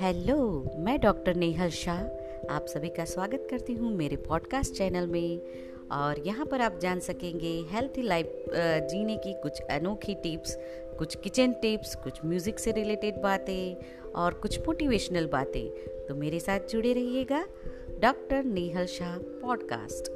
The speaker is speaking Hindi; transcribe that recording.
हेलो, मैं डॉक्टर नेहल शाह। आप सभी का स्वागत करती हूँ मेरे पॉडकास्ट चैनल में। और यहाँ पर आप जान सकेंगे हेल्थी लाइफ जीने की कुछ अनोखी टिप्स कुछ किचन टिप्स कुछ म्यूज़िक से रिलेटेड बातें और कुछ मोटिवेशनल बातें। तो मेरे साथ जुड़े रहिएगा डॉक्टर नेहल शाह पॉडकास्ट